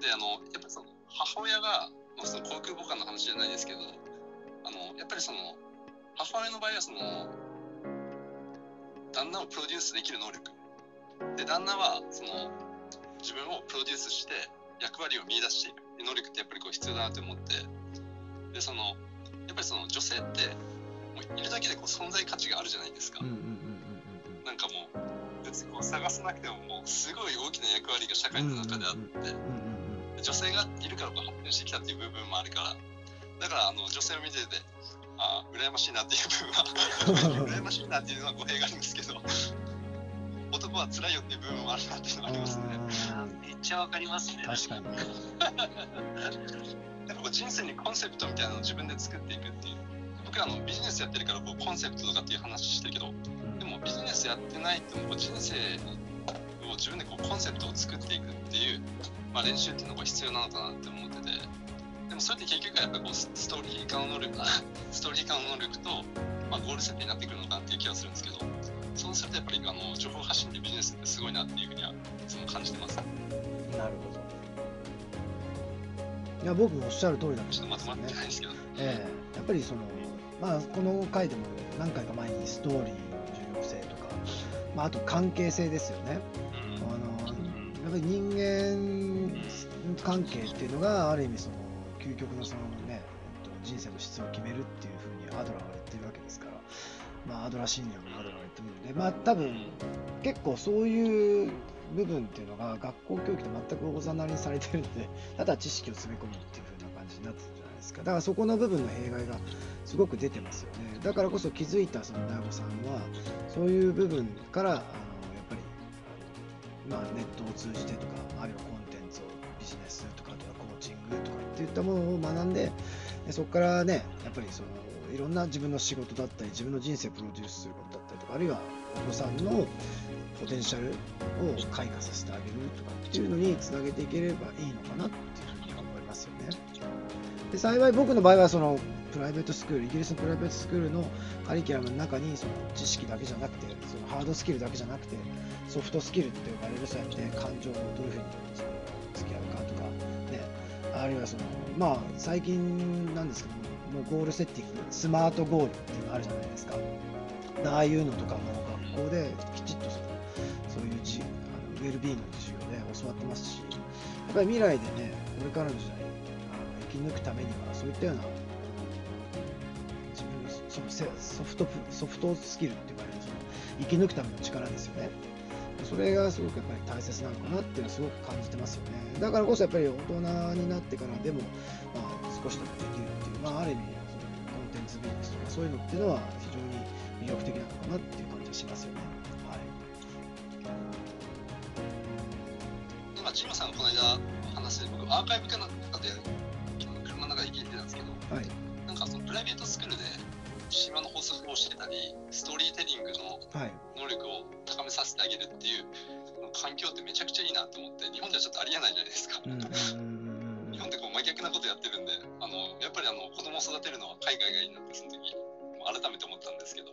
であのやっぱりその母親が、まあ、その航空母艦の話じゃないですけどあのやっぱりその母親の場合はその旦那をプロデュースできる能力。で旦那はその自分をプロデュースして役割を見出していく。能力ってやっぱりこう必要だなと思って。でそのやっぱりその女性ってもういるだけでこう存在価値があるじゃないですか、なんかもう別にこう探さなくてももうすごい大きな役割が社会の中であって、うんうんうん女性がいるからこう発展してきたっていう部分もあるから。だからあの女性を見ててあー羨ましいなっていう部分は 羨ましいなっていうのは語弊があるんですけど男は辛いよっていう部分もあるなっていうのがありますね。あめっちゃわかりますね。ー確かに。なんかこう人生にコンセプトみたいなのを自分で作っていくっていう。僕らあのビジネスやってるからこうコンセプトとかっていう話してるけどでもビジネスやってないとこう人生を自分でこうコンセプトを作っていくっていう、まあ、練習っていうのが必要なのかなって思ってて。でもそれって結局はやっぱりこうスストーリー化の能力 ストーリー化の能力と、まあ、ゴール設定になってくるのかなっていう気がするんですけど。そうするとやっぱりあの情報発信でビジネスってすごいなっていうふうにはいつも感じてます。なるほど。いや僕もおっしゃる通りだとちょっと思いますよねまとまってないですけど。ええ。やっぱりそのまあこの回でも何回か前にストーリーの重要性とか、まあ、あと関係性ですよね。あのやっぱり人間関係っていうのがある意味その究極のそのね、えっと、人生の質を決めるっていうふうにアドラーは言ってるわけですから、まあ、アドラー信念もアドラーが言ってるので、まあ、多分結構そういう部分っていうのが学校教育と全くおざなりにされてるのでただ知識を詰め込むっていう風な感じになってるじゃないですか。だからそこの部分の弊害がすごく出てますよね。だからこそ気づいたその大悟さんはそういう部分からあの、まあ、ネットを通じてとかあるいはコンテンツをビジネスとかあとはコーチングとかっていったものを学んででそこからねやっぱりそのいろんな自分の仕事だったり自分の人生をプロデュースすることだったりとかあるいはお子さんのポテンシャルを開花させてあげるとかっていうのにつなげていければいいのかなっていうふうに思いますよね。で幸い僕の場合はそのプライベートスクールイギリスのプライベートスクールのカリキュラムの中にその知識だけじゃなくてそのハードスキルだけじゃなくてソフトスキルって呼ばれるそうやって感情をどういうふうにその付き合うかとかね。あるいはそのまあ最近なんですけどももうゴールセッティングスマートゴールっていうのあるじゃないですか。ああいうのとかも学校できちっとそのそういうじあのウェルビーの授業で教わってますしやっぱり未来でねこれからの時代生き抜くためにはそういったような自分のそのせソフトプソフトスキルって言われるその生き抜くための力ですよね。それがすごくやっぱり大切なのかなっていうのはすごく感じてますよね。だからこそやっぱり大人になってからでも、まあ、少しでもできるっていう、まあ、ある意味そのコンテンツビジネスとかそういうのっていうのは非常に魅力的なのかなっていう感じがしますよね。はい。今ジムさんこの間話して僕アーカイブかなんかで車の中で聞いてたんですけどはい。なんかそのプライベートスクールで神話の法則を教えたりストーリーテリングのはい。能力を高めさせてあげるっていう環境ってめちゃくちゃいいなと思って日本ではちょっとありえないじゃないですか、日本ってこう真逆なことやってるんであのやっぱりあの子供を育てるのは海外がいいなってその時改めて思ったんですけど。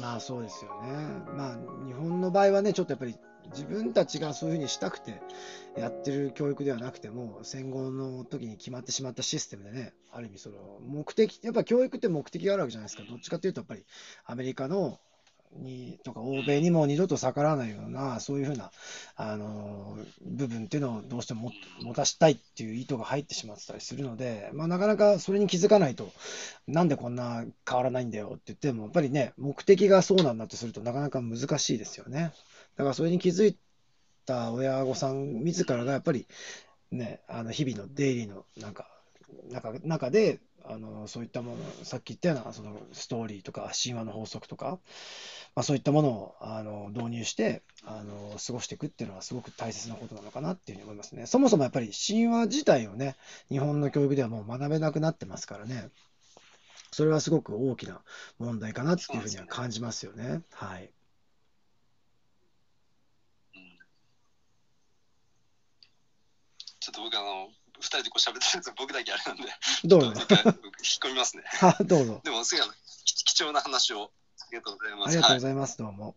まあそうですよね。まあ日本の場合はね、ちょっとやっぱり自分たちがそういうふうにしたくてやってる教育ではなくても、戦後の時に決まってしまったシステムでね、ある意味その目的、やっぱ教育って目的があるわけじゃないですか。どっちかというとやっぱりアメリカのにとか欧米にも二度と逆らわないような、そういうふうな、あの部分っていうのをどうしても持持たしたいっていう意図が入ってしまってたりするので、まあ、なかなかそれに気づかないと、なんでこんな変わらないんだよって言っても、やっぱりね、目的がそうなんだとするとなかなか難しいですよね。だからそれに気づいた親御さん自らがやっぱりね、あの日々のデイリーのなんか中中であのそういったもの、さっき言ったようなそのストーリーとか神話の法則とか、まあ、そういったものをあの導入してあの過ごしていくっていうのはすごく大切なことなのかなっていうふうに思いますね。そもそもやっぱり神話自体をね、日本の教育ではもう学べなくなってますからね。それはすごく大きな問題かなっていうふうには感じますよね。はい。と僕あの2人でこう喋ってるやつ僕だけあれなんで。どうぞ。引っ込みますね。どうぞ。でもすごい貴重な話をありがとうございます。ありがとうございます、はい、どうも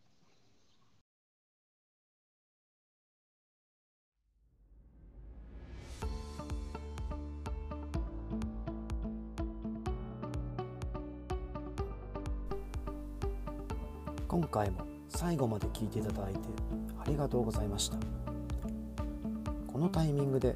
今回も最後まで聞いていただいてありがとうございました。このタイミングで